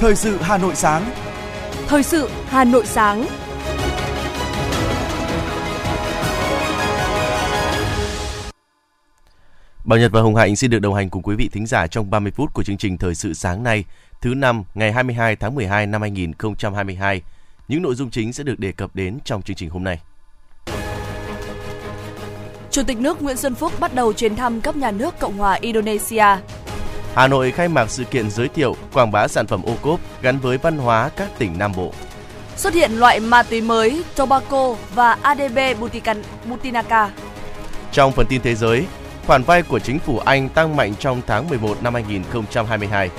Thời sự Hà Nội sáng. Thời sự Hà Nội sáng. Bảo Nhật và Hồng Hạnh xin được đồng hành cùng quý vị thính giả trong 30 phút của chương trình Thời sự sáng nay, thứ năm ngày 22 tháng 12 năm 2022. Những nội dung chính sẽ được đề cập đến trong chương trình hôm nay. Chủ tịch nước Nguyễn Xuân Phúc bắt đầu chuyến thăm cấp nhà nước Cộng hòa Indonesia. Hà Nội khai mạc sự kiện giới thiệu quảng bá sản phẩm ô cốp gắn với văn hóa các tỉnh Nam Bộ. Xuất hiện loại ma túy mới tobacco và ADB Butinaka. Trong phần tin thế giới, khoản vay của chính phủ Anh tăng mạnh trong tháng 11 năm 2022.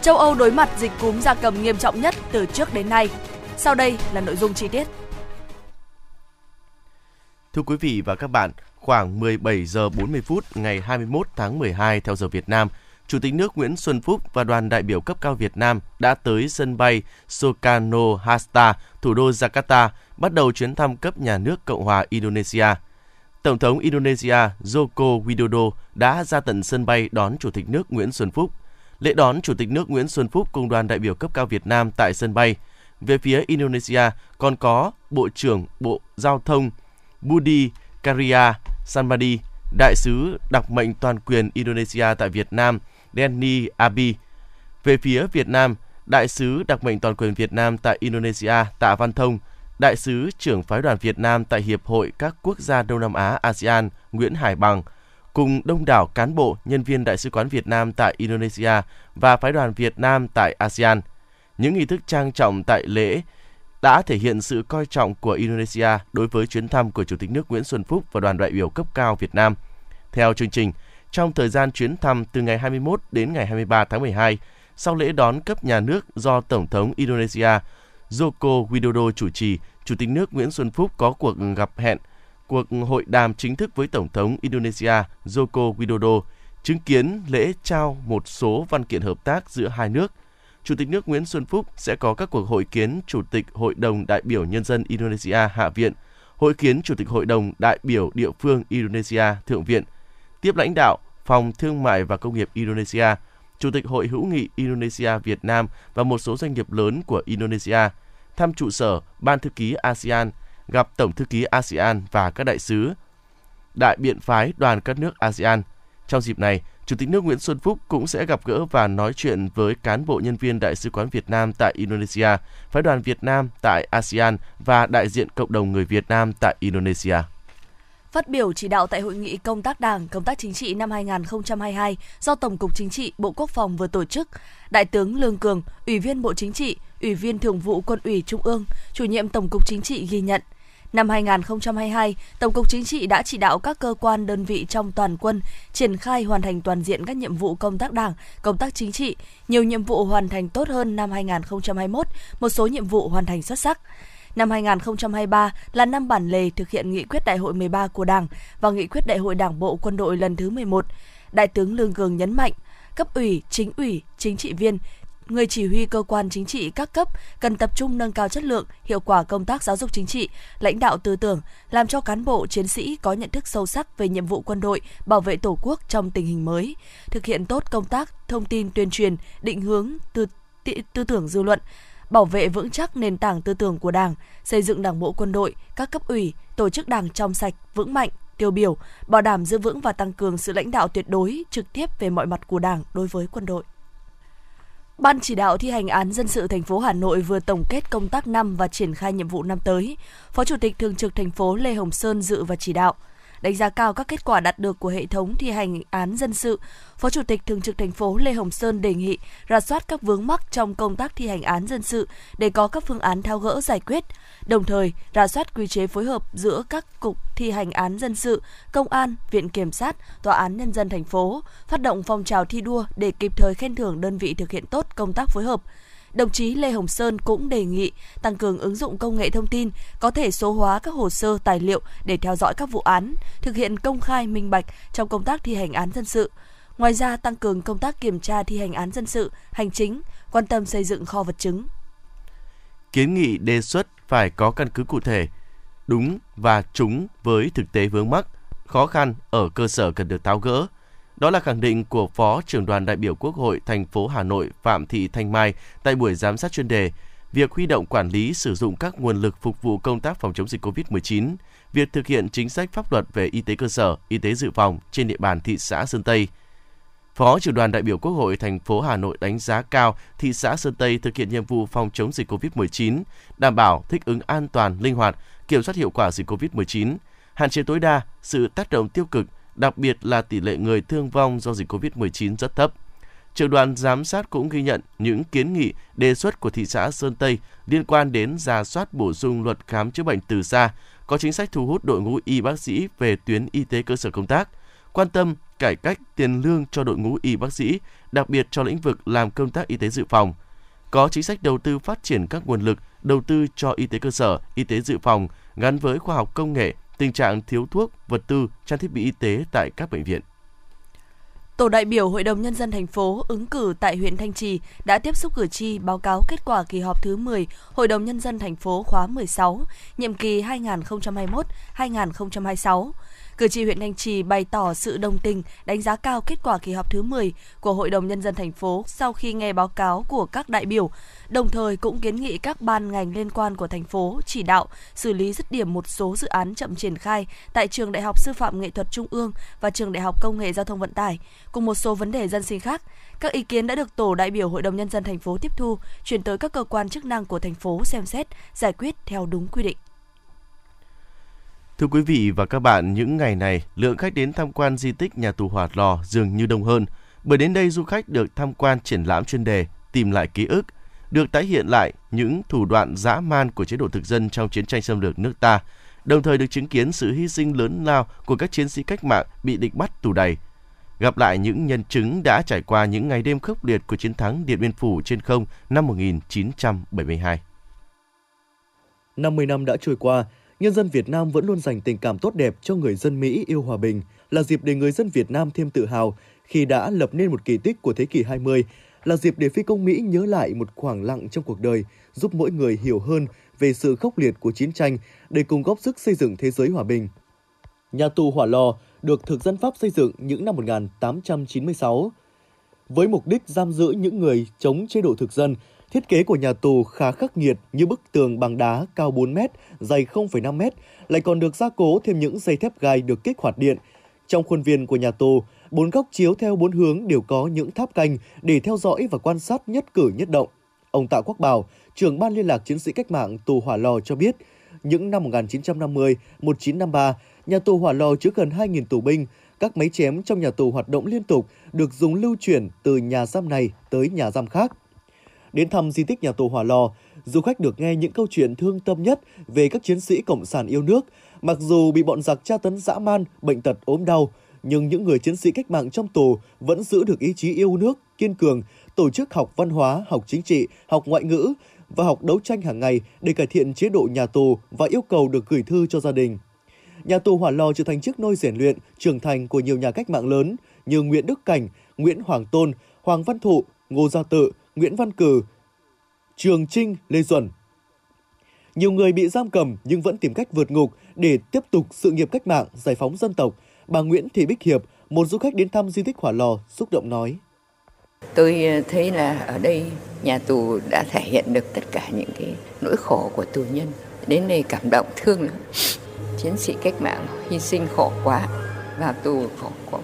Châu Âu đối mặt dịch cúm gia cầm nghiêm trọng nhất từ trước đến nay. Sau đây là nội dung chi tiết. Thưa quý vị và các bạn, khoảng 17 giờ 40 phút ngày 21 tháng 12 theo giờ Việt Nam, Chủ tịch nước Nguyễn Xuân Phúc và đoàn đại biểu cấp cao Việt Nam đã tới sân bay Soekarno Hatta, thủ đô Jakarta, bắt đầu chuyến thăm cấp nhà nước Cộng hòa Indonesia. Tổng thống Indonesia Joko Widodo đã ra tận sân bay đón Chủ tịch nước Nguyễn Xuân Phúc. Lễ đón Chủ tịch nước Nguyễn Xuân Phúc cùng đoàn đại biểu cấp cao Việt Nam tại sân bay. Về phía Indonesia còn có Bộ trưởng Bộ Giao thông Budi Karya Sanmadi, Đại sứ đặc mệnh toàn quyền Indonesia tại Việt Nam Denny Abi. Về phía Việt Nam, Đại sứ đặc mệnh toàn quyền Việt Nam tại Indonesia Tạ Văn Thông, Đại sứ trưởng phái đoàn Việt Nam tại Hiệp hội các quốc gia Đông Nam Á ASEAN Nguyễn Hải Bằng, cùng đông đảo cán bộ, nhân viên Đại sứ quán Việt Nam tại Indonesia và phái đoàn Việt Nam tại ASEAN. Những nghi thức trang trọng tại lễ đã thể hiện sự coi trọng của Indonesia đối với chuyến thăm của Chủ tịch nước Nguyễn Xuân Phúc và đoàn đại biểu cấp cao Việt Nam. Theo chương trình, trong thời gian chuyến thăm từ ngày 21 đến ngày 23 tháng 12, sau lễ đón cấp nhà nước do Tổng thống Indonesia Joko Widodo chủ trì, Chủ tịch nước Nguyễn Xuân Phúc có cuộc gặp hẹn, cuộc hội đàm chính thức với Tổng thống Indonesia Joko Widodo, chứng kiến lễ trao một số văn kiện hợp tác giữa hai nước. Chủ tịch nước Nguyễn Xuân Phúc sẽ có các cuộc hội kiến Chủ tịch Hội đồng đại biểu Nhân dân Indonesia Hạ viện, hội kiến Chủ tịch Hội đồng đại biểu địa phương Indonesia Thượng viện, tiếp lãnh đạo Phòng Thương mại và Công nghiệp Indonesia, Chủ tịch Hội hữu nghị Indonesia Việt Nam và một số doanh nghiệp lớn của Indonesia, thăm trụ sở Ban thư ký ASEAN, gặp Tổng thư ký ASEAN và các đại sứ, đại biện phái đoàn các nước ASEAN. Trong dịp này, Chủ tịch nước Nguyễn Xuân Phúc cũng sẽ gặp gỡ và nói chuyện với cán bộ nhân viên Đại sứ quán Việt Nam tại Indonesia, phái đoàn Việt Nam tại ASEAN và đại diện cộng đồng người Việt Nam tại Indonesia. Phát biểu chỉ đạo tại hội nghị công tác Đảng, công tác chính trị năm 2022 do Tổng cục Chính trị, Bộ Quốc phòng vừa tổ chức, Đại tướng Lương Cường, Ủy viên Bộ Chính trị, Ủy viên Thường vụ Quân ủy Trung ương, Chủ nhiệm Tổng cục Chính trị ghi nhận, Năm 2022, Tổng cục Chính trị đã chỉ đạo các cơ quan đơn vị trong toàn quân triển khai hoàn thành toàn diện các nhiệm vụ công tác Đảng, công tác chính trị, nhiều nhiệm vụ hoàn thành tốt hơn năm 2021, một số nhiệm vụ hoàn thành xuất sắc. Năm 2023 là năm bản lề thực hiện nghị quyết đại hội 13 của Đảng và nghị quyết đại hội Đảng bộ quân đội lần thứ 11. Đại tướng Lương Cường nhấn mạnh, cấp ủy, chính ủy, chính trị viên, người chỉ huy cơ quan chính trị các cấp cần tập trung nâng cao chất lượng, hiệu quả công tác giáo dục chính trị, lãnh đạo tư tưởng, làm cho cán bộ chiến sĩ có nhận thức sâu sắc về nhiệm vụ quân đội, bảo vệ Tổ quốc trong tình hình mới, thực hiện tốt công tác thông tin tuyên truyền, định hướng tư tư tưởng dư luận, bảo vệ vững chắc nền tảng tư tưởng của Đảng, xây dựng Đảng bộ quân đội, các cấp ủy, tổ chức Đảng trong sạch, vững mạnh, tiêu biểu, bảo đảm giữ vững và tăng cường sự lãnh đạo tuyệt đối trực tiếp về mọi mặt của Đảng đối với quân đội. Ban chỉ đạo thi hành án dân sự thành phố Hà Nội vừa tổng kết công tác năm và triển khai nhiệm vụ năm tới. Phó Chủ tịch Thường trực thành phố Lê Hồng Sơn dự và chỉ đạo đánh giá cao các kết quả đạt được của hệ thống thi hành án dân sự, Phó Chủ tịch Thường trực thành phố Lê Hồng Sơn đề nghị rà soát các vướng mắc trong công tác thi hành án dân sự để có các phương án thao gỡ giải quyết, đồng thời rà soát quy chế phối hợp giữa các cục thi hành án dân sự, công an, viện kiểm sát, tòa án nhân dân thành phố, phát động phong trào thi đua để kịp thời khen thưởng đơn vị thực hiện tốt công tác phối hợp, Đồng chí Lê Hồng Sơn cũng đề nghị tăng cường ứng dụng công nghệ thông tin, có thể số hóa các hồ sơ tài liệu để theo dõi các vụ án, thực hiện công khai minh bạch trong công tác thi hành án dân sự. Ngoài ra, tăng cường công tác kiểm tra thi hành án dân sự, hành chính, quan tâm xây dựng kho vật chứng. Kiến nghị đề xuất phải có căn cứ cụ thể, đúng và trúng với thực tế vướng mắc, khó khăn ở cơ sở cần được tháo gỡ, đó là khẳng định của Phó trưởng đoàn đại biểu Quốc hội thành phố Hà Nội Phạm Thị Thanh Mai tại buổi giám sát chuyên đề việc huy động quản lý sử dụng các nguồn lực phục vụ công tác phòng chống dịch COVID-19, việc thực hiện chính sách pháp luật về y tế cơ sở, y tế dự phòng trên địa bàn thị xã Sơn Tây. Phó trưởng đoàn đại biểu Quốc hội thành phố Hà Nội đánh giá cao thị xã Sơn Tây thực hiện nhiệm vụ phòng chống dịch COVID-19, đảm bảo thích ứng an toàn, linh hoạt, kiểm soát hiệu quả dịch COVID-19, hạn chế tối đa sự tác động tiêu cực, đặc biệt là tỷ lệ người thương vong do dịch COVID-19 rất thấp. Trường đoàn giám sát cũng ghi nhận những kiến nghị, đề xuất của thị xã Sơn Tây liên quan đến giả soát bổ sung luật khám chữa bệnh từ xa, có chính sách thu hút đội ngũ y bác sĩ về tuyến y tế cơ sở công tác, quan tâm cải cách tiền lương cho đội ngũ y bác sĩ, đặc biệt cho lĩnh vực làm công tác y tế dự phòng. Có chính sách đầu tư phát triển các nguồn lực đầu tư cho y tế cơ sở, y tế dự phòng gắn với khoa học công nghệ, tình trạng thiếu thuốc, vật tư, trang thiết bị y tế tại các bệnh viện. Tổ đại biểu Hội đồng Nhân dân thành phố ứng cử tại huyện Thanh Trì đã tiếp xúc cử tri báo cáo kết quả kỳ họp thứ 10 Hội đồng Nhân dân thành phố khóa 16, nhiệm kỳ 2021-2026. Cử tri huyện Thanh Trì bày tỏ sự đồng tình, đánh giá cao kết quả kỳ họp thứ 10 của Hội đồng Nhân dân thành phố sau khi nghe báo cáo của các đại biểu, đồng thời cũng kiến nghị các ban ngành liên quan của thành phố chỉ đạo xử lý dứt điểm một số dự án chậm triển khai tại Trường Đại học Sư phạm Nghệ thuật Trung ương và Trường Đại học Công nghệ Giao thông Vận tải, cùng một số vấn đề dân sinh khác. Các ý kiến đã được tổ đại biểu Hội đồng Nhân dân thành phố tiếp thu, chuyển tới các cơ quan chức năng của thành phố xem xét, giải quyết theo đúng quy định. Thưa quý vị và các bạn, những ngày này, lượng khách đến tham quan di tích nhà tù Hỏa Lò dường như đông hơn, bởi đến đây du khách được tham quan triển lãm chuyên đề Tìm lại ký ức, được tái hiện lại những thủ đoạn dã man của chế độ thực dân trong chiến tranh xâm lược nước ta, đồng thời được chứng kiến sự hy sinh lớn lao của các chiến sĩ cách mạng bị địch bắt tù đầy. Gặp lại những nhân chứng đã trải qua những ngày đêm khốc liệt của chiến thắng Điện Biên Phủ trên không năm 1972. 50 năm đã trôi qua, nhân dân Việt Nam vẫn luôn dành tình cảm tốt đẹp cho người dân Mỹ yêu hòa bình, là dịp để người dân Việt Nam thêm tự hào khi đã lập nên một kỳ tích của thế kỷ 20, là dịp để phi công Mỹ nhớ lại một khoảng lặng trong cuộc đời, giúp mỗi người hiểu hơn về sự khốc liệt của chiến tranh để cùng góp sức xây dựng thế giới hòa bình. Nhà tù Hỏa Lò được thực dân Pháp xây dựng những năm 1896 với mục đích giam giữ những người chống chế độ thực dân Thiết kế của nhà tù khá khắc nghiệt như bức tường bằng đá cao 4 mét, dày 0,5 mét, lại còn được gia cố thêm những dây thép gai được kích hoạt điện. Trong khuôn viên của nhà tù, bốn góc chiếu theo bốn hướng đều có những tháp canh để theo dõi và quan sát nhất cử nhất động. Ông Tạ Quốc Bảo, trưởng ban liên lạc chiến sĩ cách mạng tù Hỏa Lò cho biết, những năm 1950, 1953, nhà tù Hỏa Lò chứa gần 2.000 tù binh, các máy chém trong nhà tù hoạt động liên tục được dùng lưu chuyển từ nhà giam này tới nhà giam khác. Đến thăm di tích nhà tù Hỏa Lò, du khách được nghe những câu chuyện thương tâm nhất về các chiến sĩ cộng sản yêu nước. Mặc dù bị bọn giặc tra tấn dã man, bệnh tật ốm đau, nhưng những người chiến sĩ cách mạng trong tù vẫn giữ được ý chí yêu nước, kiên cường, tổ chức học văn hóa, học chính trị, học ngoại ngữ và học đấu tranh hàng ngày để cải thiện chế độ nhà tù và yêu cầu được gửi thư cho gia đình. Nhà tù Hỏa Lò trở thành chiếc nôi rèn luyện, trưởng thành của nhiều nhà cách mạng lớn như Nguyễn Đức Cảnh, Nguyễn Hoàng Tôn, Hoàng Văn Thụ, Ngô Gia Tự, Nguyễn Văn Cử, Trường Trinh, Lê Duẩn. Nhiều người bị giam cầm nhưng vẫn tìm cách vượt ngục để tiếp tục sự nghiệp cách mạng, giải phóng dân tộc. Bà Nguyễn Thị Bích Hiệp, một du khách đến thăm di tích Hỏa Lò, xúc động nói. Tôi ờ, thấy là ở đây nhà tù đã thể hiện được tất cả những cái nỗi khổ của tù nhân. Đến đây cảm động thương lắm. Chiến sĩ cách mạng hy sinh khổ quá, vào tù khổ quá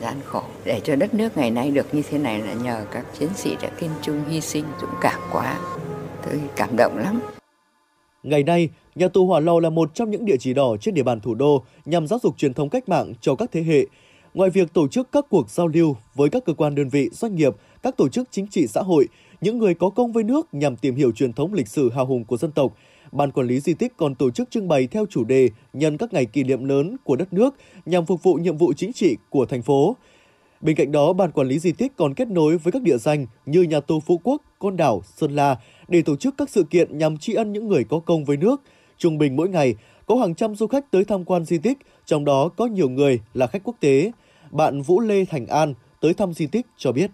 gian khổ. Để cho đất nước ngày nay được như thế này là nhờ các chiến sĩ đã kiên trung hy sinh dũng cảm quá. Tôi cảm động lắm. Ngày nay, nhà tù Hỏa Lò là một trong những địa chỉ đỏ trên địa bàn thủ đô nhằm giáo dục truyền thống cách mạng cho các thế hệ. Ngoài việc tổ chức các cuộc giao lưu với các cơ quan đơn vị, doanh nghiệp, các tổ chức chính trị xã hội, những người có công với nước nhằm tìm hiểu truyền thống lịch sử hào hùng của dân tộc, Ban quản lý di tích còn tổ chức trưng bày theo chủ đề nhân các ngày kỷ niệm lớn của đất nước nhằm phục vụ nhiệm vụ chính trị của thành phố. Bên cạnh đó, Ban quản lý di tích còn kết nối với các địa danh như nhà tù Phú Quốc, Côn Đảo, Sơn La để tổ chức các sự kiện nhằm tri ân những người có công với nước. Trung bình mỗi ngày, có hàng trăm du khách tới tham quan di tích, trong đó có nhiều người là khách quốc tế. Bạn Vũ Lê Thành An tới thăm di tích cho biết.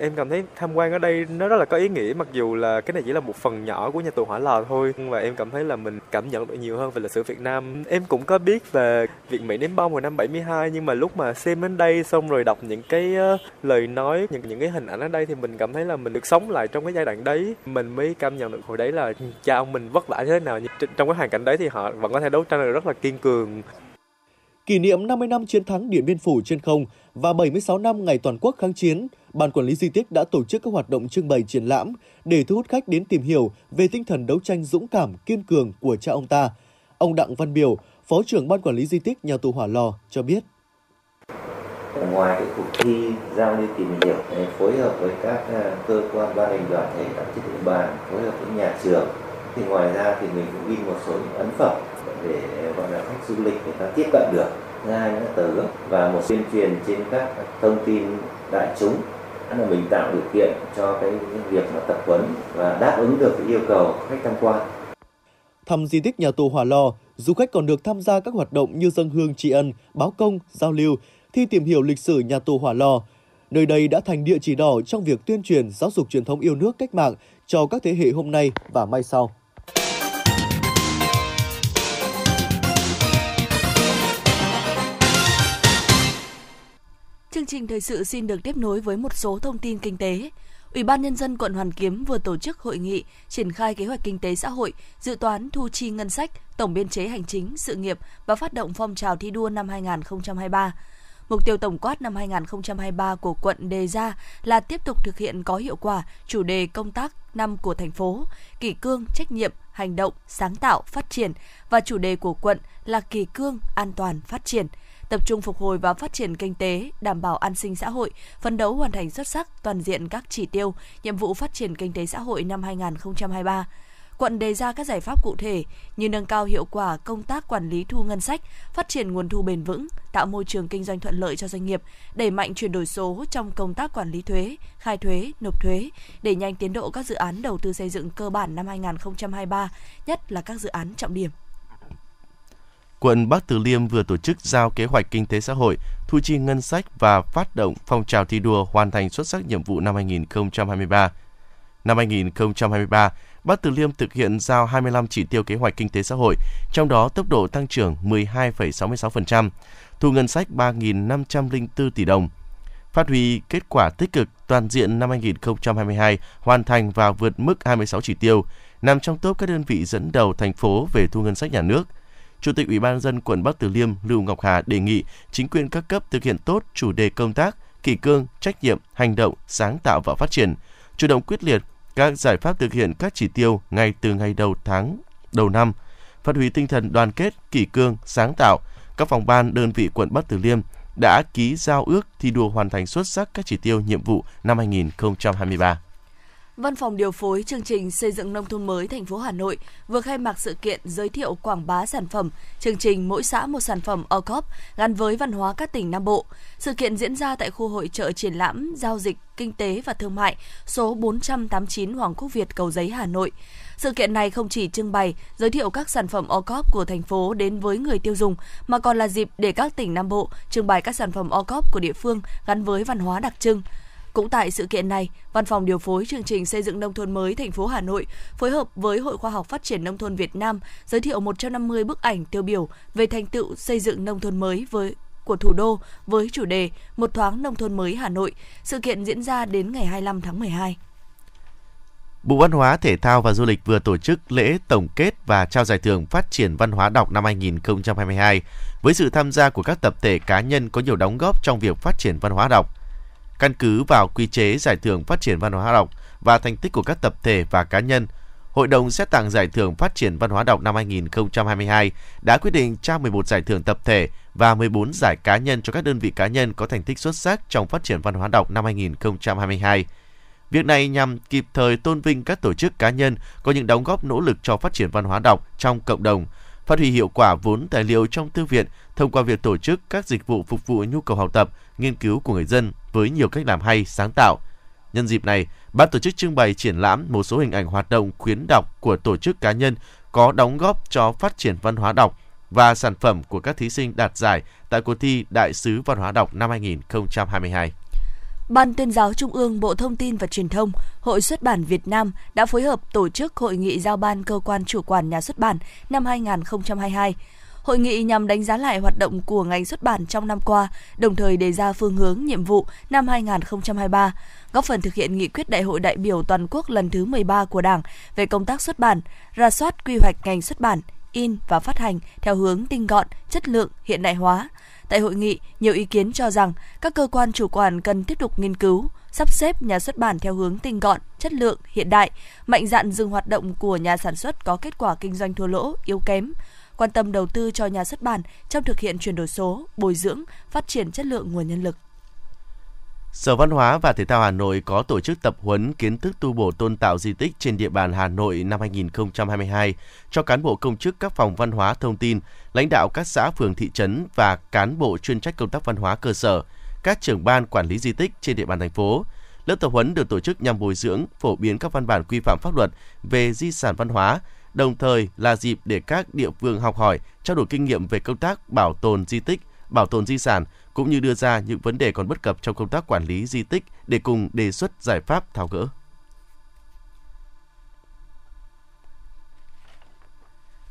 Em cảm thấy tham quan ở đây nó rất là có ý nghĩa, mặc dù là cái này chỉ là một phần nhỏ của nhà tù Hỏa Lò thôi và em cảm thấy là mình cảm nhận được nhiều hơn về lịch sử Việt Nam. Em cũng có biết về việc Mỹ ném bom hồi năm 72 nhưng mà lúc mà xem đến đây xong rồi đọc những cái lời nói, những những cái hình ảnh ở đây thì mình cảm thấy là mình được sống lại trong cái giai đoạn đấy. Mình mới cảm nhận được hồi đấy là cha ông mình vất vả như thế nào. Trong cái hoàn cảnh đấy thì họ vẫn có thể đấu tranh được rất là kiên cường. Kỷ niệm 50 năm chiến thắng Điện Biên Phủ trên không và 76 năm ngày toàn quốc kháng chiến, Ban Quản lý Di tích đã tổ chức các hoạt động trưng bày triển lãm để thu hút khách đến tìm hiểu về tinh thần đấu tranh dũng cảm, kiên cường của cha ông ta. Ông Đặng Văn Biểu, Phó trưởng Ban Quản lý Di tích Nhà tù Hỏa Lò cho biết. Ngoài cái cuộc thi giao lưu tìm hiểu, phối hợp với các ờ, cơ quan ban ngành đoàn thể các trên địa bàn, phối hợp với nhà trường, thì ngoài ra thì mình cũng in một số những ấn phẩm để gọi là khách du lịch người ta tiếp cận được thứ hai nữa tờ gốc và một tuyên truyền trên các thông tin đại chúng là mình tạo điều kiện cho cái việc mà tập huấn và đáp ứng được cái yêu cầu khách tham quan Thăm di tích nhà tù Hỏa Lò, du khách còn được tham gia các hoạt động như dân hương tri ân, báo công, giao lưu, thi tìm hiểu lịch sử nhà tù Hỏa Lò. Nơi đây đã thành địa chỉ đỏ trong việc tuyên truyền giáo dục truyền thống yêu nước cách mạng cho các thế hệ hôm nay và mai sau. Chương trình thời sự xin được tiếp nối với một số thông tin kinh tế. Ủy ban Nhân dân quận Hoàn Kiếm vừa tổ chức hội nghị triển khai kế hoạch kinh tế xã hội, dự toán thu chi ngân sách, tổng biên chế hành chính, sự nghiệp và phát động phong trào thi đua năm 2023. Mục tiêu tổng quát năm 2023 của quận đề ra là tiếp tục thực hiện có hiệu quả chủ đề công tác năm của thành phố, kỷ cương, trách nhiệm, hành động, sáng tạo, phát triển và chủ đề của quận là kỳ cương, an toàn, phát triển – tập trung phục hồi và phát triển kinh tế, đảm bảo an sinh xã hội, phấn đấu hoàn thành xuất sắc toàn diện các chỉ tiêu, nhiệm vụ phát triển kinh tế xã hội năm 2023 quận đề ra các giải pháp cụ thể như nâng cao hiệu quả công tác quản lý thu ngân sách, phát triển nguồn thu bền vững, tạo môi trường kinh doanh thuận lợi cho doanh nghiệp, đẩy mạnh chuyển đổi số trong công tác quản lý thuế, khai thuế, nộp thuế, đẩy nhanh tiến độ các dự án đầu tư xây dựng cơ bản năm 2023, nhất là các dự án trọng điểm quận Bắc Từ Liêm vừa tổ chức giao kế hoạch kinh tế xã hội, thu chi ngân sách và phát động phong trào thi đua hoàn thành xuất sắc nhiệm vụ năm 2023. Năm 2023, Bắc Từ Liêm thực hiện giao 25 chỉ tiêu kế hoạch kinh tế xã hội, trong đó tốc độ tăng trưởng 12,66%, thu ngân sách 3.504 tỷ đồng. Phát huy kết quả tích cực toàn diện năm 2022 hoàn thành và vượt mức 26 chỉ tiêu, nằm trong top các đơn vị dẫn đầu thành phố về thu ngân sách nhà nước – Chủ tịch Ủy ban dân quận Bắc Từ Liêm Lưu Ngọc Hà đề nghị chính quyền các cấp thực hiện tốt chủ đề công tác, kỷ cương, trách nhiệm, hành động, sáng tạo và phát triển, chủ động quyết liệt các giải pháp thực hiện các chỉ tiêu ngay từ ngày đầu tháng, đầu năm, phát huy tinh thần đoàn kết, kỷ cương, sáng tạo. Các phòng ban đơn vị quận Bắc Từ Liêm đã ký giao ước thi đua hoàn thành xuất sắc các chỉ tiêu nhiệm vụ năm 2023. Văn phòng điều phối chương trình xây dựng nông thôn mới thành phố Hà Nội vừa khai mạc sự kiện giới thiệu quảng bá sản phẩm, chương trình mỗi xã một sản phẩm OCOP gắn với văn hóa các tỉnh Nam Bộ. Sự kiện diễn ra tại khu hội trợ triển lãm giao dịch kinh tế và thương mại số 489 Hoàng Quốc Việt Cầu Giấy Hà Nội. Sự kiện này không chỉ trưng bày, giới thiệu các sản phẩm OCOP của thành phố đến với người tiêu dùng, mà còn là dịp để các tỉnh Nam Bộ trưng bày các sản phẩm OCOP của địa phương gắn với văn hóa đặc trưng. Cũng tại sự kiện này, Văn phòng điều phối chương trình xây dựng nông thôn mới thành phố Hà Nội phối hợp với Hội Khoa học Phát triển nông thôn Việt Nam giới thiệu 150 bức ảnh tiêu biểu về thành tựu xây dựng nông thôn mới với của thủ đô với chủ đề Một thoáng nông thôn mới Hà Nội. Sự kiện diễn ra đến ngày 25 tháng 12. Bộ Văn hóa, Thể thao và Du lịch vừa tổ chức lễ tổng kết và trao giải thưởng phát triển văn hóa đọc năm 2022 với sự tham gia của các tập thể cá nhân có nhiều đóng góp trong việc phát triển văn hóa đọc. Căn cứ vào quy chế giải thưởng phát triển văn hóa đọc và thành tích của các tập thể và cá nhân, Hội đồng xét tặng giải thưởng phát triển văn hóa đọc năm 2022 đã quyết định trao 11 giải thưởng tập thể và 14 giải cá nhân cho các đơn vị cá nhân có thành tích xuất sắc trong phát triển văn hóa đọc năm 2022. Việc này nhằm kịp thời tôn vinh các tổ chức cá nhân có những đóng góp nỗ lực cho phát triển văn hóa đọc trong cộng đồng, phát huy hiệu quả vốn tài liệu trong thư viện thông qua việc tổ chức các dịch vụ phục vụ nhu cầu học tập, nghiên cứu của người dân với nhiều cách làm hay, sáng tạo. Nhân dịp này, ban tổ chức trưng bày triển lãm một số hình ảnh hoạt động khuyến đọc của tổ chức cá nhân có đóng góp cho phát triển văn hóa đọc và sản phẩm của các thí sinh đạt giải tại cuộc thi Đại sứ Văn hóa đọc năm 2022. Ban tuyên giáo Trung ương Bộ Thông tin và Truyền thông, Hội xuất bản Việt Nam đã phối hợp tổ chức hội nghị giao ban cơ quan chủ quản nhà xuất bản năm 2022. Hội nghị nhằm đánh giá lại hoạt động của ngành xuất bản trong năm qua, đồng thời đề ra phương hướng nhiệm vụ năm 2023, góp phần thực hiện nghị quyết Đại hội đại biểu toàn quốc lần thứ 13 của Đảng về công tác xuất bản, ra soát quy hoạch ngành xuất bản, in và phát hành theo hướng tinh gọn, chất lượng, hiện đại hóa. Tại hội nghị, nhiều ý kiến cho rằng các cơ quan chủ quản cần tiếp tục nghiên cứu, sắp xếp nhà xuất bản theo hướng tinh gọn, chất lượng, hiện đại, mạnh dạn dừng hoạt động của nhà sản xuất có kết quả kinh doanh thua lỗ, yếu kém, quan tâm đầu tư cho nhà xuất bản trong thực hiện chuyển đổi số, bồi dưỡng, phát triển chất lượng nguồn nhân lực. Sở Văn hóa và Thể thao Hà Nội có tổ chức tập huấn kiến thức tu bổ tôn tạo di tích trên địa bàn Hà Nội năm 2022 cho cán bộ công chức các phòng văn hóa thông tin, lãnh đạo các xã phường thị trấn và cán bộ chuyên trách công tác văn hóa cơ sở, các trưởng ban quản lý di tích trên địa bàn thành phố. Lớp tập huấn được tổ chức nhằm bồi dưỡng, phổ biến các văn bản quy phạm pháp luật về di sản văn hóa, đồng thời là dịp để các địa phương học hỏi, trao đổi kinh nghiệm về công tác bảo tồn di tích, bảo tồn di sản cũng như đưa ra những vấn đề còn bất cập trong công tác quản lý di tích để cùng đề xuất giải pháp tháo gỡ.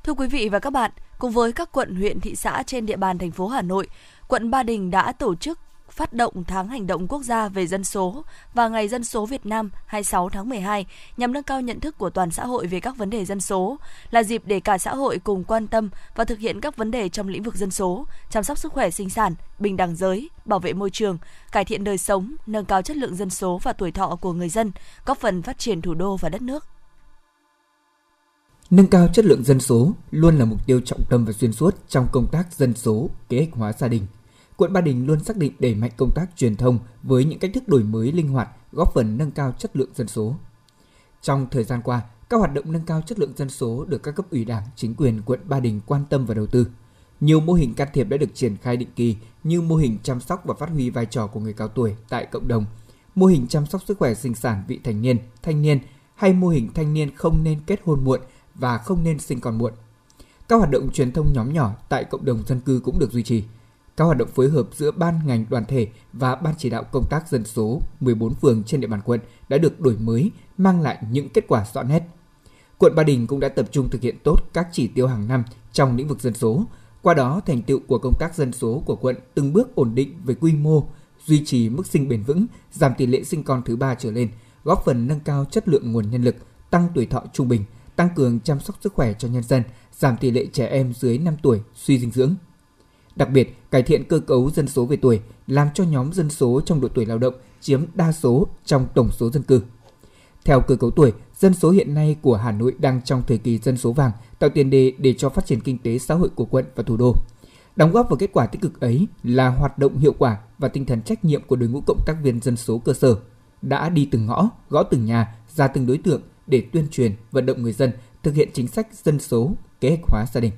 Thưa quý vị và các bạn, cùng với các quận, huyện, thị xã trên địa bàn thành phố Hà Nội, quận Ba Đình đã tổ chức phát động tháng hành động quốc gia về dân số và Ngày Dân số Việt Nam 26 tháng 12 nhằm nâng cao nhận thức của toàn xã hội về các vấn đề dân số, là dịp để cả xã hội cùng quan tâm và thực hiện các vấn đề trong lĩnh vực dân số, chăm sóc sức khỏe sinh sản, bình đẳng giới, bảo vệ môi trường, cải thiện đời sống, nâng cao chất lượng dân số và tuổi thọ của người dân, góp phần phát triển thủ đô và đất nước. Nâng cao chất lượng dân số luôn là mục tiêu trọng tâm và xuyên suốt trong công tác dân số, kế hoạch hóa gia đình, quận Ba Đình luôn xác định đẩy mạnh công tác truyền thông với những cách thức đổi mới linh hoạt, góp phần nâng cao chất lượng dân số. Trong thời gian qua, các hoạt động nâng cao chất lượng dân số được các cấp ủy Đảng, chính quyền quận Ba Đình quan tâm và đầu tư. Nhiều mô hình can thiệp đã được triển khai định kỳ như mô hình chăm sóc và phát huy vai trò của người cao tuổi tại cộng đồng, mô hình chăm sóc sức khỏe sinh sản vị thành niên, thanh niên hay mô hình thanh niên không nên kết hôn muộn và không nên sinh con muộn. Các hoạt động truyền thông nhóm nhỏ tại cộng đồng dân cư cũng được duy trì – các hoạt động phối hợp giữa ban ngành đoàn thể và ban chỉ đạo công tác dân số 14 phường trên địa bàn quận đã được đổi mới, mang lại những kết quả rõ nét. Quận Ba Đình cũng đã tập trung thực hiện tốt các chỉ tiêu hàng năm trong lĩnh vực dân số. Qua đó, thành tựu của công tác dân số của quận từng bước ổn định về quy mô, duy trì mức sinh bền vững, giảm tỷ lệ sinh con thứ ba trở lên, góp phần nâng cao chất lượng nguồn nhân lực, tăng tuổi thọ trung bình, tăng cường chăm sóc sức khỏe cho nhân dân, giảm tỷ lệ trẻ em dưới 5 tuổi suy dinh dưỡng. Đặc biệt, cải thiện cơ cấu dân số về tuổi, làm cho nhóm dân số trong độ tuổi lao động chiếm đa số trong tổng số dân cư. Theo cơ cấu tuổi, dân số hiện nay của Hà Nội đang trong thời kỳ dân số vàng, tạo tiền đề để cho phát triển kinh tế xã hội của quận và thủ đô. Đóng góp vào kết quả tích cực ấy là hoạt động hiệu quả và tinh thần trách nhiệm của đội ngũ cộng tác viên dân số cơ sở, đã đi từng ngõ, gõ từng nhà, ra từng đối tượng để tuyên truyền, vận động người dân thực hiện chính sách dân số, kế hoạch hóa gia đình.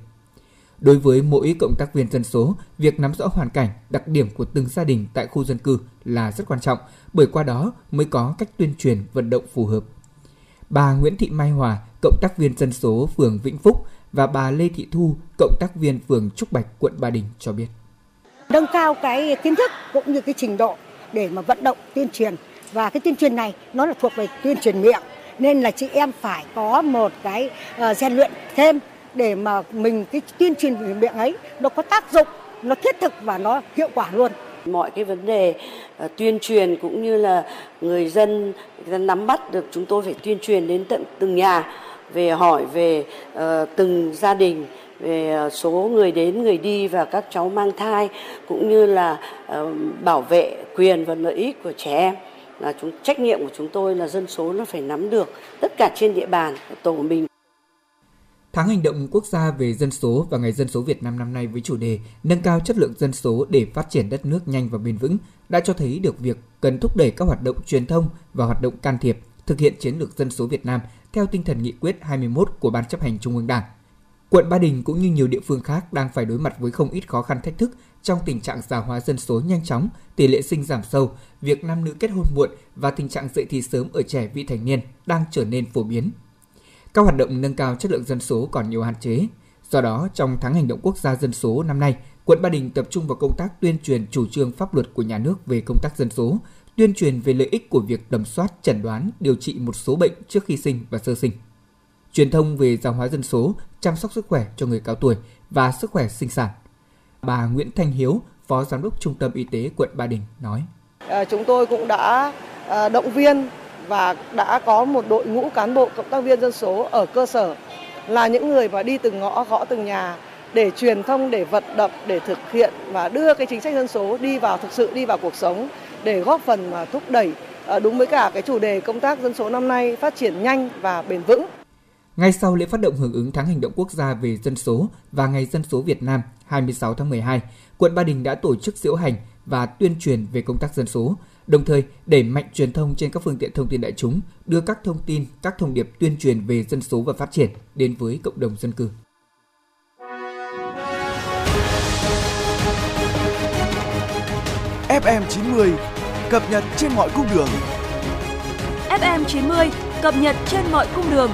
Đối với mỗi cộng tác viên dân số, việc nắm rõ hoàn cảnh, đặc điểm của từng gia đình tại khu dân cư là rất quan trọng, bởi qua đó mới có cách tuyên truyền vận động phù hợp. Bà Nguyễn Thị Mai Hòa, cộng tác viên dân số phường Vĩnh Phúc và bà Lê Thị Thu, cộng tác viên phường Trúc Bạch, quận Ba Đình cho biết. Nâng cao cái kiến thức cũng như cái trình độ để mà vận động tuyên truyền và cái tuyên truyền này nó là thuộc về tuyên truyền miệng nên là chị em phải có một cái ờ, uh, rèn luyện thêm để mà mình cái tuyên truyền miệng ấy nó có tác dụng, nó thiết thực và nó hiệu quả luôn. Mọi cái vấn đề uh, tuyên truyền cũng như là người dân nắm bắt được chúng tôi phải tuyên truyền đến tận từng nhà về hỏi về uh, từng gia đình về ờ, số người đến người đi và các cháu mang thai cũng như là uh, bảo vệ quyền và lợi ích của trẻ em. Là chúng trách nhiệm của chúng tôi là dân số nó phải nắm được tất cả trên địa bàn tổ của mình Tháng hành động quốc gia về dân số và Ngày dân số Việt Nam năm nay với chủ đề Nâng cao chất lượng dân số để phát triển đất nước nhanh và bền vững đã cho thấy được việc cần thúc đẩy các hoạt động truyền thông và hoạt động can thiệp thực hiện chiến lược dân số Việt Nam theo tinh thần nghị quyết 21 của Ban chấp hành Trung ương Đảng. Quận Ba Đình cũng như nhiều địa phương khác đang phải đối mặt với không ít khó khăn thách thức trong tình trạng già hóa dân số nhanh chóng, tỷ lệ sinh giảm sâu, việc nam nữ kết hôn muộn và tình trạng dậy thì sớm ở trẻ vị thành niên đang trở nên phổ biến các hoạt động nâng cao chất lượng dân số còn nhiều hạn chế. Do đó, trong tháng hành động quốc gia dân số năm nay, quận Ba Đình tập trung vào công tác tuyên truyền chủ trương pháp luật của nhà nước về công tác dân số, tuyên truyền về lợi ích của việc tầm soát, chẩn đoán, điều trị một số bệnh trước khi sinh và sơ sinh. Truyền thông về giáo hóa dân số, chăm sóc sức khỏe cho người cao tuổi và sức khỏe sinh sản. Bà Nguyễn Thanh Hiếu, Phó Giám đốc Trung tâm Y tế quận Ba Đình nói. À, chúng tôi cũng đã à, động viên và đã có một đội ngũ cán bộ cộng tác viên dân số ở cơ sở là những người mà đi từng ngõ gõ từng nhà để truyền thông để vận động để thực hiện và đưa cái chính sách dân số đi vào thực sự đi vào cuộc sống để góp phần mà thúc đẩy ờ, đúng với cả cái chủ đề công tác dân số năm nay phát triển nhanh và bền vững. Ngay sau lễ phát động hưởng ứng tháng hành động quốc gia về dân số và Ngày dân số Việt Nam 26 tháng 12, quận Ba Đình đã tổ chức diễu hành và tuyên truyền về công tác dân số, đồng thời đẩy mạnh truyền thông trên các phương tiện thông tin đại chúng, đưa các thông tin, các thông điệp tuyên truyền về dân số và phát triển đến với cộng đồng dân cư. FM 90 cập nhật trên mọi cung đường. FM 90 cập nhật trên mọi cung đường.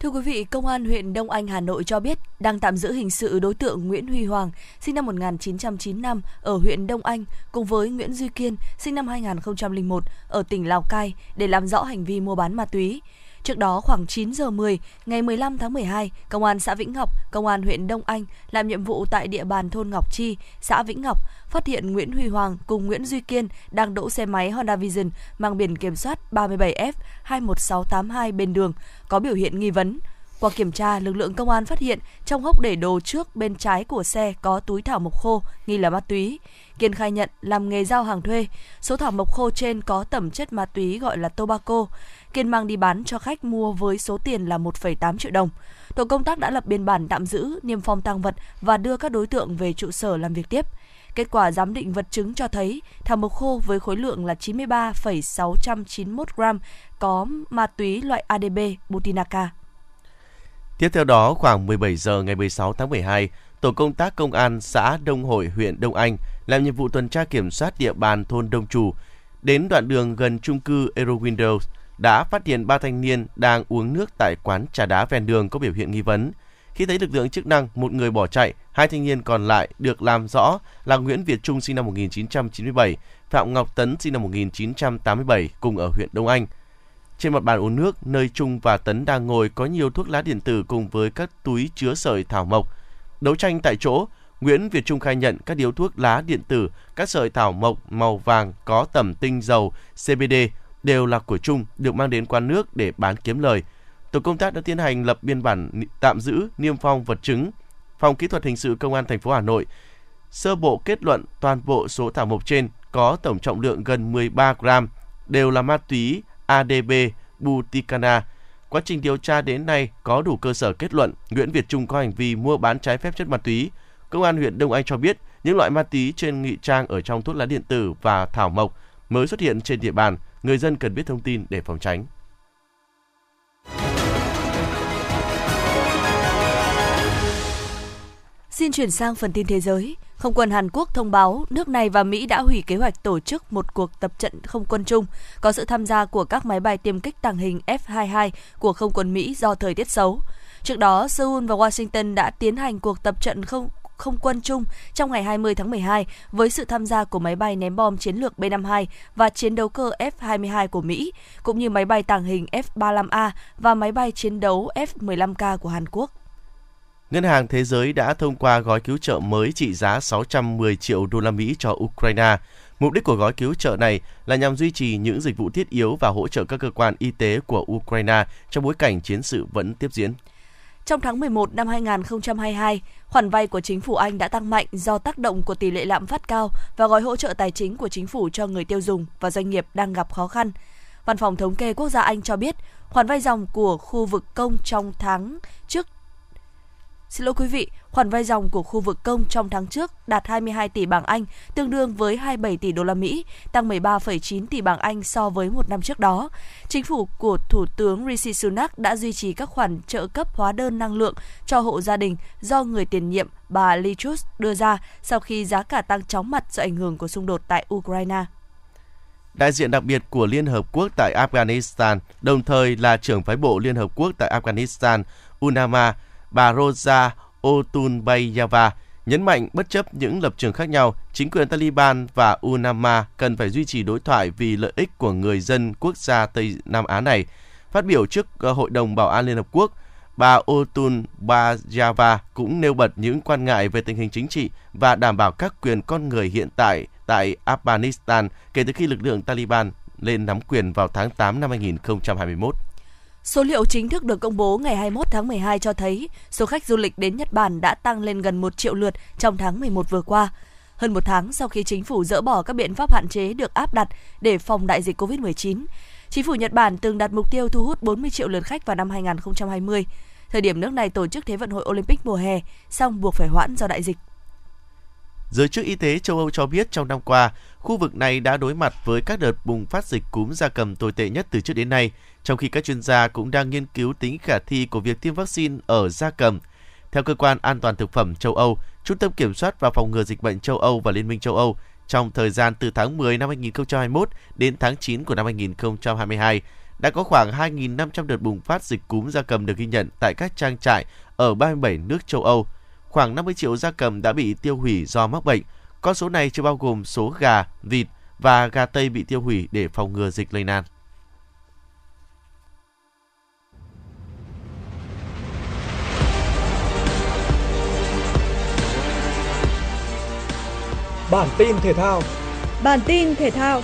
Thưa quý vị, Công an huyện Đông Anh, Hà Nội cho biết đang tạm giữ hình sự đối tượng Nguyễn Huy Hoàng, sinh năm 1995 ở huyện Đông Anh, cùng với Nguyễn Duy Kiên, sinh năm 2001 ở tỉnh Lào Cai để làm rõ hành vi mua bán ma túy. Trước đó khoảng 9 giờ 10 ngày 15 tháng 12, Công an xã Vĩnh Ngọc, Công an huyện Đông Anh làm nhiệm vụ tại địa bàn thôn Ngọc Chi, xã Vĩnh Ngọc, phát hiện Nguyễn Huy Hoàng cùng Nguyễn Duy Kiên đang đỗ xe máy Honda Vision mang biển kiểm soát 37F 21682 bên đường, có biểu hiện nghi vấn. Qua kiểm tra, lực lượng công an phát hiện trong hốc để đồ trước bên trái của xe có túi thảo mộc khô nghi là ma túy. Kiên khai nhận làm nghề giao hàng thuê. Số thảo mộc khô trên có tẩm chất ma túy gọi là tobacco. Kiên mang đi bán cho khách mua với số tiền là 1,8 triệu đồng. Tổ công tác đã lập biên bản tạm giữ, niêm phong tăng vật và đưa các đối tượng về trụ sở làm việc tiếp. Kết quả giám định vật chứng cho thấy thảo mộc khô với khối lượng là 93,691 gram có ma túy loại ADB Butinaca. Tiếp theo đó, khoảng 17 giờ ngày 16 tháng 12, tổ công tác công an xã Đông Hội, huyện Đông Anh làm nhiệm vụ tuần tra kiểm soát địa bàn thôn Đông Trù. Đến đoạn đường gần trung cư Aero Windows, đã phát hiện ba thanh niên đang uống nước tại quán trà đá ven đường có biểu hiện nghi vấn. Khi thấy lực lượng chức năng, một người bỏ chạy, hai thanh niên còn lại được làm rõ là Nguyễn Việt Trung sinh năm 1997, Phạm Ngọc Tấn sinh năm 1987 cùng ở huyện Đông Anh. Trên mặt bàn uống nước, nơi Trung và Tấn đang ngồi có nhiều thuốc lá điện tử cùng với các túi chứa sợi thảo mộc. Đấu tranh tại chỗ, Nguyễn Việt Trung khai nhận các điếu thuốc lá điện tử, các sợi thảo mộc màu vàng có tẩm tinh dầu CBD đều là của Trung, được mang đến quán nước để bán kiếm lời. Tổ công tác đã tiến hành lập biên bản tạm giữ, niêm phong vật chứng. Phòng kỹ thuật hình sự công an thành phố Hà Nội sơ bộ kết luận toàn bộ số thảo mộc trên có tổng trọng lượng gần 13 gram, đều là ma túy ADB Buticana. Quá trình điều tra đến nay có đủ cơ sở kết luận Nguyễn Việt Trung có hành vi mua bán trái phép chất ma túy. Công an huyện Đông Anh cho biết những loại ma túy trên nghị trang ở trong thuốc lá điện tử và thảo mộc mới xuất hiện trên địa bàn, người dân cần biết thông tin để phòng tránh. Xin chuyển sang phần tin thế giới. Không quân Hàn Quốc thông báo nước này và Mỹ đã hủy kế hoạch tổ chức một cuộc tập trận không quân chung có sự tham gia của các máy bay tiêm kích tàng hình F-22 của không quân Mỹ do thời tiết xấu. Trước đó, Seoul và Washington đã tiến hành cuộc tập trận không không quân chung trong ngày 20 tháng 12 với sự tham gia của máy bay ném bom chiến lược B-52 và chiến đấu cơ F-22 của Mỹ, cũng như máy bay tàng hình F-35A và máy bay chiến đấu F-15K của Hàn Quốc. Ngân hàng Thế giới đã thông qua gói cứu trợ mới trị giá 610 triệu đô la Mỹ cho Ukraine. Mục đích của gói cứu trợ này là nhằm duy trì những dịch vụ thiết yếu và hỗ trợ các cơ quan y tế của Ukraine trong bối cảnh chiến sự vẫn tiếp diễn. Trong tháng 11 năm 2022, khoản vay của chính phủ Anh đã tăng mạnh do tác động của tỷ lệ lạm phát cao và gói hỗ trợ tài chính của chính phủ cho người tiêu dùng và doanh nghiệp đang gặp khó khăn. Văn phòng Thống kê Quốc gia Anh cho biết, khoản vay dòng của khu vực công trong tháng trước Xin lỗi quý vị, khoản vay dòng của khu vực công trong tháng trước đạt 22 tỷ bảng Anh, tương đương với 27 tỷ đô la Mỹ, tăng 13,9 tỷ bảng Anh so với một năm trước đó. Chính phủ của Thủ tướng Rishi Sunak đã duy trì các khoản trợ cấp hóa đơn năng lượng cho hộ gia đình do người tiền nhiệm bà Liz Truss đưa ra sau khi giá cả tăng chóng mặt do ảnh hưởng của xung đột tại Ukraine. Đại diện đặc biệt của Liên Hợp Quốc tại Afghanistan, đồng thời là trưởng phái bộ Liên Hợp Quốc tại Afghanistan, UNAMA, bà Rosa Otunbayeva nhấn mạnh bất chấp những lập trường khác nhau, chính quyền Taliban và UNAMA cần phải duy trì đối thoại vì lợi ích của người dân quốc gia Tây Nam Á này. Phát biểu trước ờ, Hội đồng Bảo an Liên Hợp Quốc, bà Otunbayeva cũng nêu bật những quan ngại về tình hình chính trị và đảm bảo các quyền con người hiện tại tại Afghanistan kể từ khi lực lượng Taliban lên nắm quyền vào tháng 8 năm 2021. Số liệu chính thức được công bố ngày 21 tháng 12 cho thấy số khách du lịch đến Nhật Bản đã tăng lên gần 1 triệu lượt trong tháng 11 vừa qua. Hơn một tháng sau khi chính phủ dỡ bỏ các biện pháp hạn chế được áp đặt để phòng đại dịch COVID-19, chính phủ Nhật Bản từng đặt mục tiêu thu hút 40 triệu lượt khách vào năm 2020. Thời điểm nước này tổ chức Thế vận hội Olympic mùa hè, song buộc phải hoãn do đại dịch. Giới chức y tế châu Âu cho biết trong năm qua, khu vực này đã đối mặt với các đợt bùng phát dịch cúm gia cầm tồi tệ nhất từ trước đến nay, trong khi các chuyên gia cũng đang nghiên cứu tính khả thi của việc tiêm vaccine ở gia cầm. Theo cơ quan an toàn thực phẩm châu Âu, Trung tâm Kiểm soát và Phòng ngừa Dịch bệnh châu Âu và Liên minh châu Âu, trong thời gian từ tháng 10 năm 2021 đến tháng 9 của năm 2022, đã có khoảng 2.500 đợt bùng phát dịch cúm gia cầm được ghi nhận tại các trang trại ở 37 nước châu Âu – khoảng 50 triệu gia cầm đã bị tiêu hủy do mắc bệnh. Con số này chưa bao gồm số gà, vịt và gà tây bị tiêu hủy để phòng ngừa dịch lây lan. Bản tin thể thao Bản tin thể thao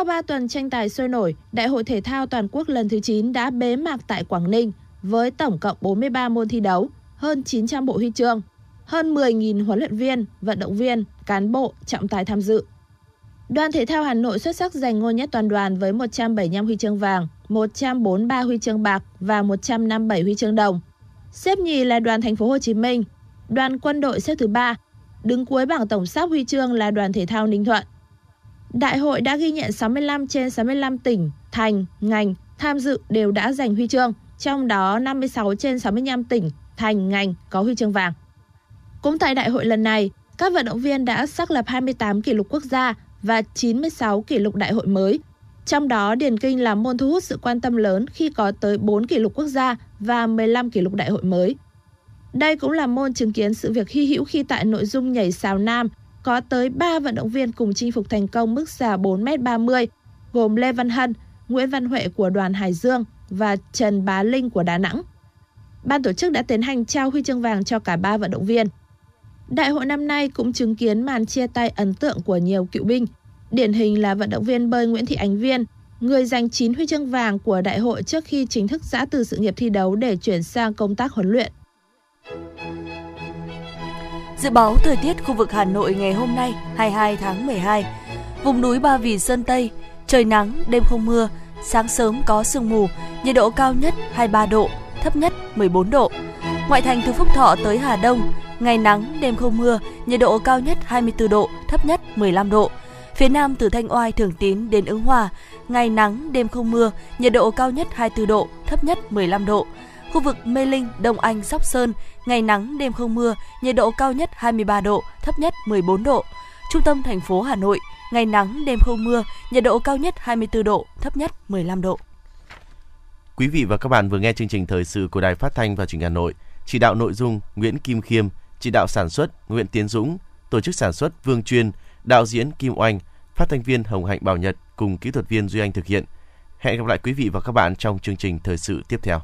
Sau 3 tuần tranh tài sôi nổi, Đại hội thể thao toàn quốc lần thứ 9 đã bế mạc tại Quảng Ninh với tổng cộng 43 môn thi đấu, hơn 900 bộ huy chương, hơn 10.000 huấn luyện viên, vận động viên, cán bộ trọng tài tham dự. Đoàn thể thao Hà Nội xuất sắc giành ngôi nhất toàn đoàn với 175 huy chương vàng, 143 huy chương bạc và 157 huy chương đồng. Xếp nhì là đoàn thành phố Hồ Chí Minh, đoàn quân đội xếp thứ ba. đứng cuối bảng tổng sắp huy chương là đoàn thể thao Ninh Thuận. Đại hội đã ghi nhận 65 trên 65 tỉnh, thành, ngành tham dự đều đã giành huy chương, trong đó 56 trên 65 tỉnh, thành, ngành có huy chương vàng. Cũng tại đại hội lần này, các vận động viên đã xác lập 28 kỷ lục quốc gia và 96 kỷ lục đại hội mới. Trong đó, điền kinh là môn thu hút sự quan tâm lớn khi có tới 4 kỷ lục quốc gia và 15 kỷ lục đại hội mới. Đây cũng là môn chứng kiến sự việc hy hữu khi tại nội dung nhảy sào nam có tới 3 vận động viên cùng chinh phục thành công mức xà 4m30, gồm Lê Văn Hân, Nguyễn Văn Huệ của đoàn Hải Dương và Trần Bá Linh của Đà Nẵng. Ban tổ chức đã tiến hành trao huy chương vàng cho cả ba vận động viên. Đại hội năm nay cũng chứng kiến màn chia tay ấn tượng của nhiều cựu binh. Điển hình là vận động viên bơi Nguyễn Thị Ánh Viên, người giành 9 huy chương vàng của đại hội trước khi chính thức giã từ sự nghiệp thi đấu để chuyển sang công tác huấn luyện. Dự báo thời tiết khu vực Hà Nội ngày hôm nay 22 tháng 12. Vùng núi Ba Vì Sơn Tây, trời nắng, đêm không mưa, sáng sớm có sương mù, nhiệt độ cao nhất 23 độ, thấp nhất 14 độ. Ngoại thành từ Phúc Thọ tới Hà Đông, ngày nắng, đêm không mưa, nhiệt độ cao nhất 24 độ, thấp nhất 15 độ. Phía Nam từ Thanh Oai Thường Tín đến Ứng Hòa, ngày nắng, đêm không mưa, nhiệt độ cao nhất 24 độ, thấp nhất 15 độ. Khu vực Mê Linh, Đông Anh, Sóc Sơn, ngày nắng, đêm không mưa, nhiệt độ cao nhất 23 độ, thấp nhất 14 độ. Trung tâm thành phố Hà Nội, ngày nắng, đêm không mưa, nhiệt độ cao nhất 24 độ, thấp nhất 15 độ. Quý vị và các bạn vừa nghe chương trình thời sự của Đài Phát thanh và Truyền hình Hà Nội. Chỉ đạo nội dung Nguyễn Kim Khiêm, chỉ đạo sản xuất Nguyễn Tiến Dũng, tổ chức sản xuất Vương Chuyên, đạo diễn Kim Oanh, phát thanh viên Hồng Hạnh Bảo Nhật cùng kỹ thuật viên Duy Anh thực hiện. Hẹn gặp lại quý vị và các bạn trong chương trình thời sự tiếp theo.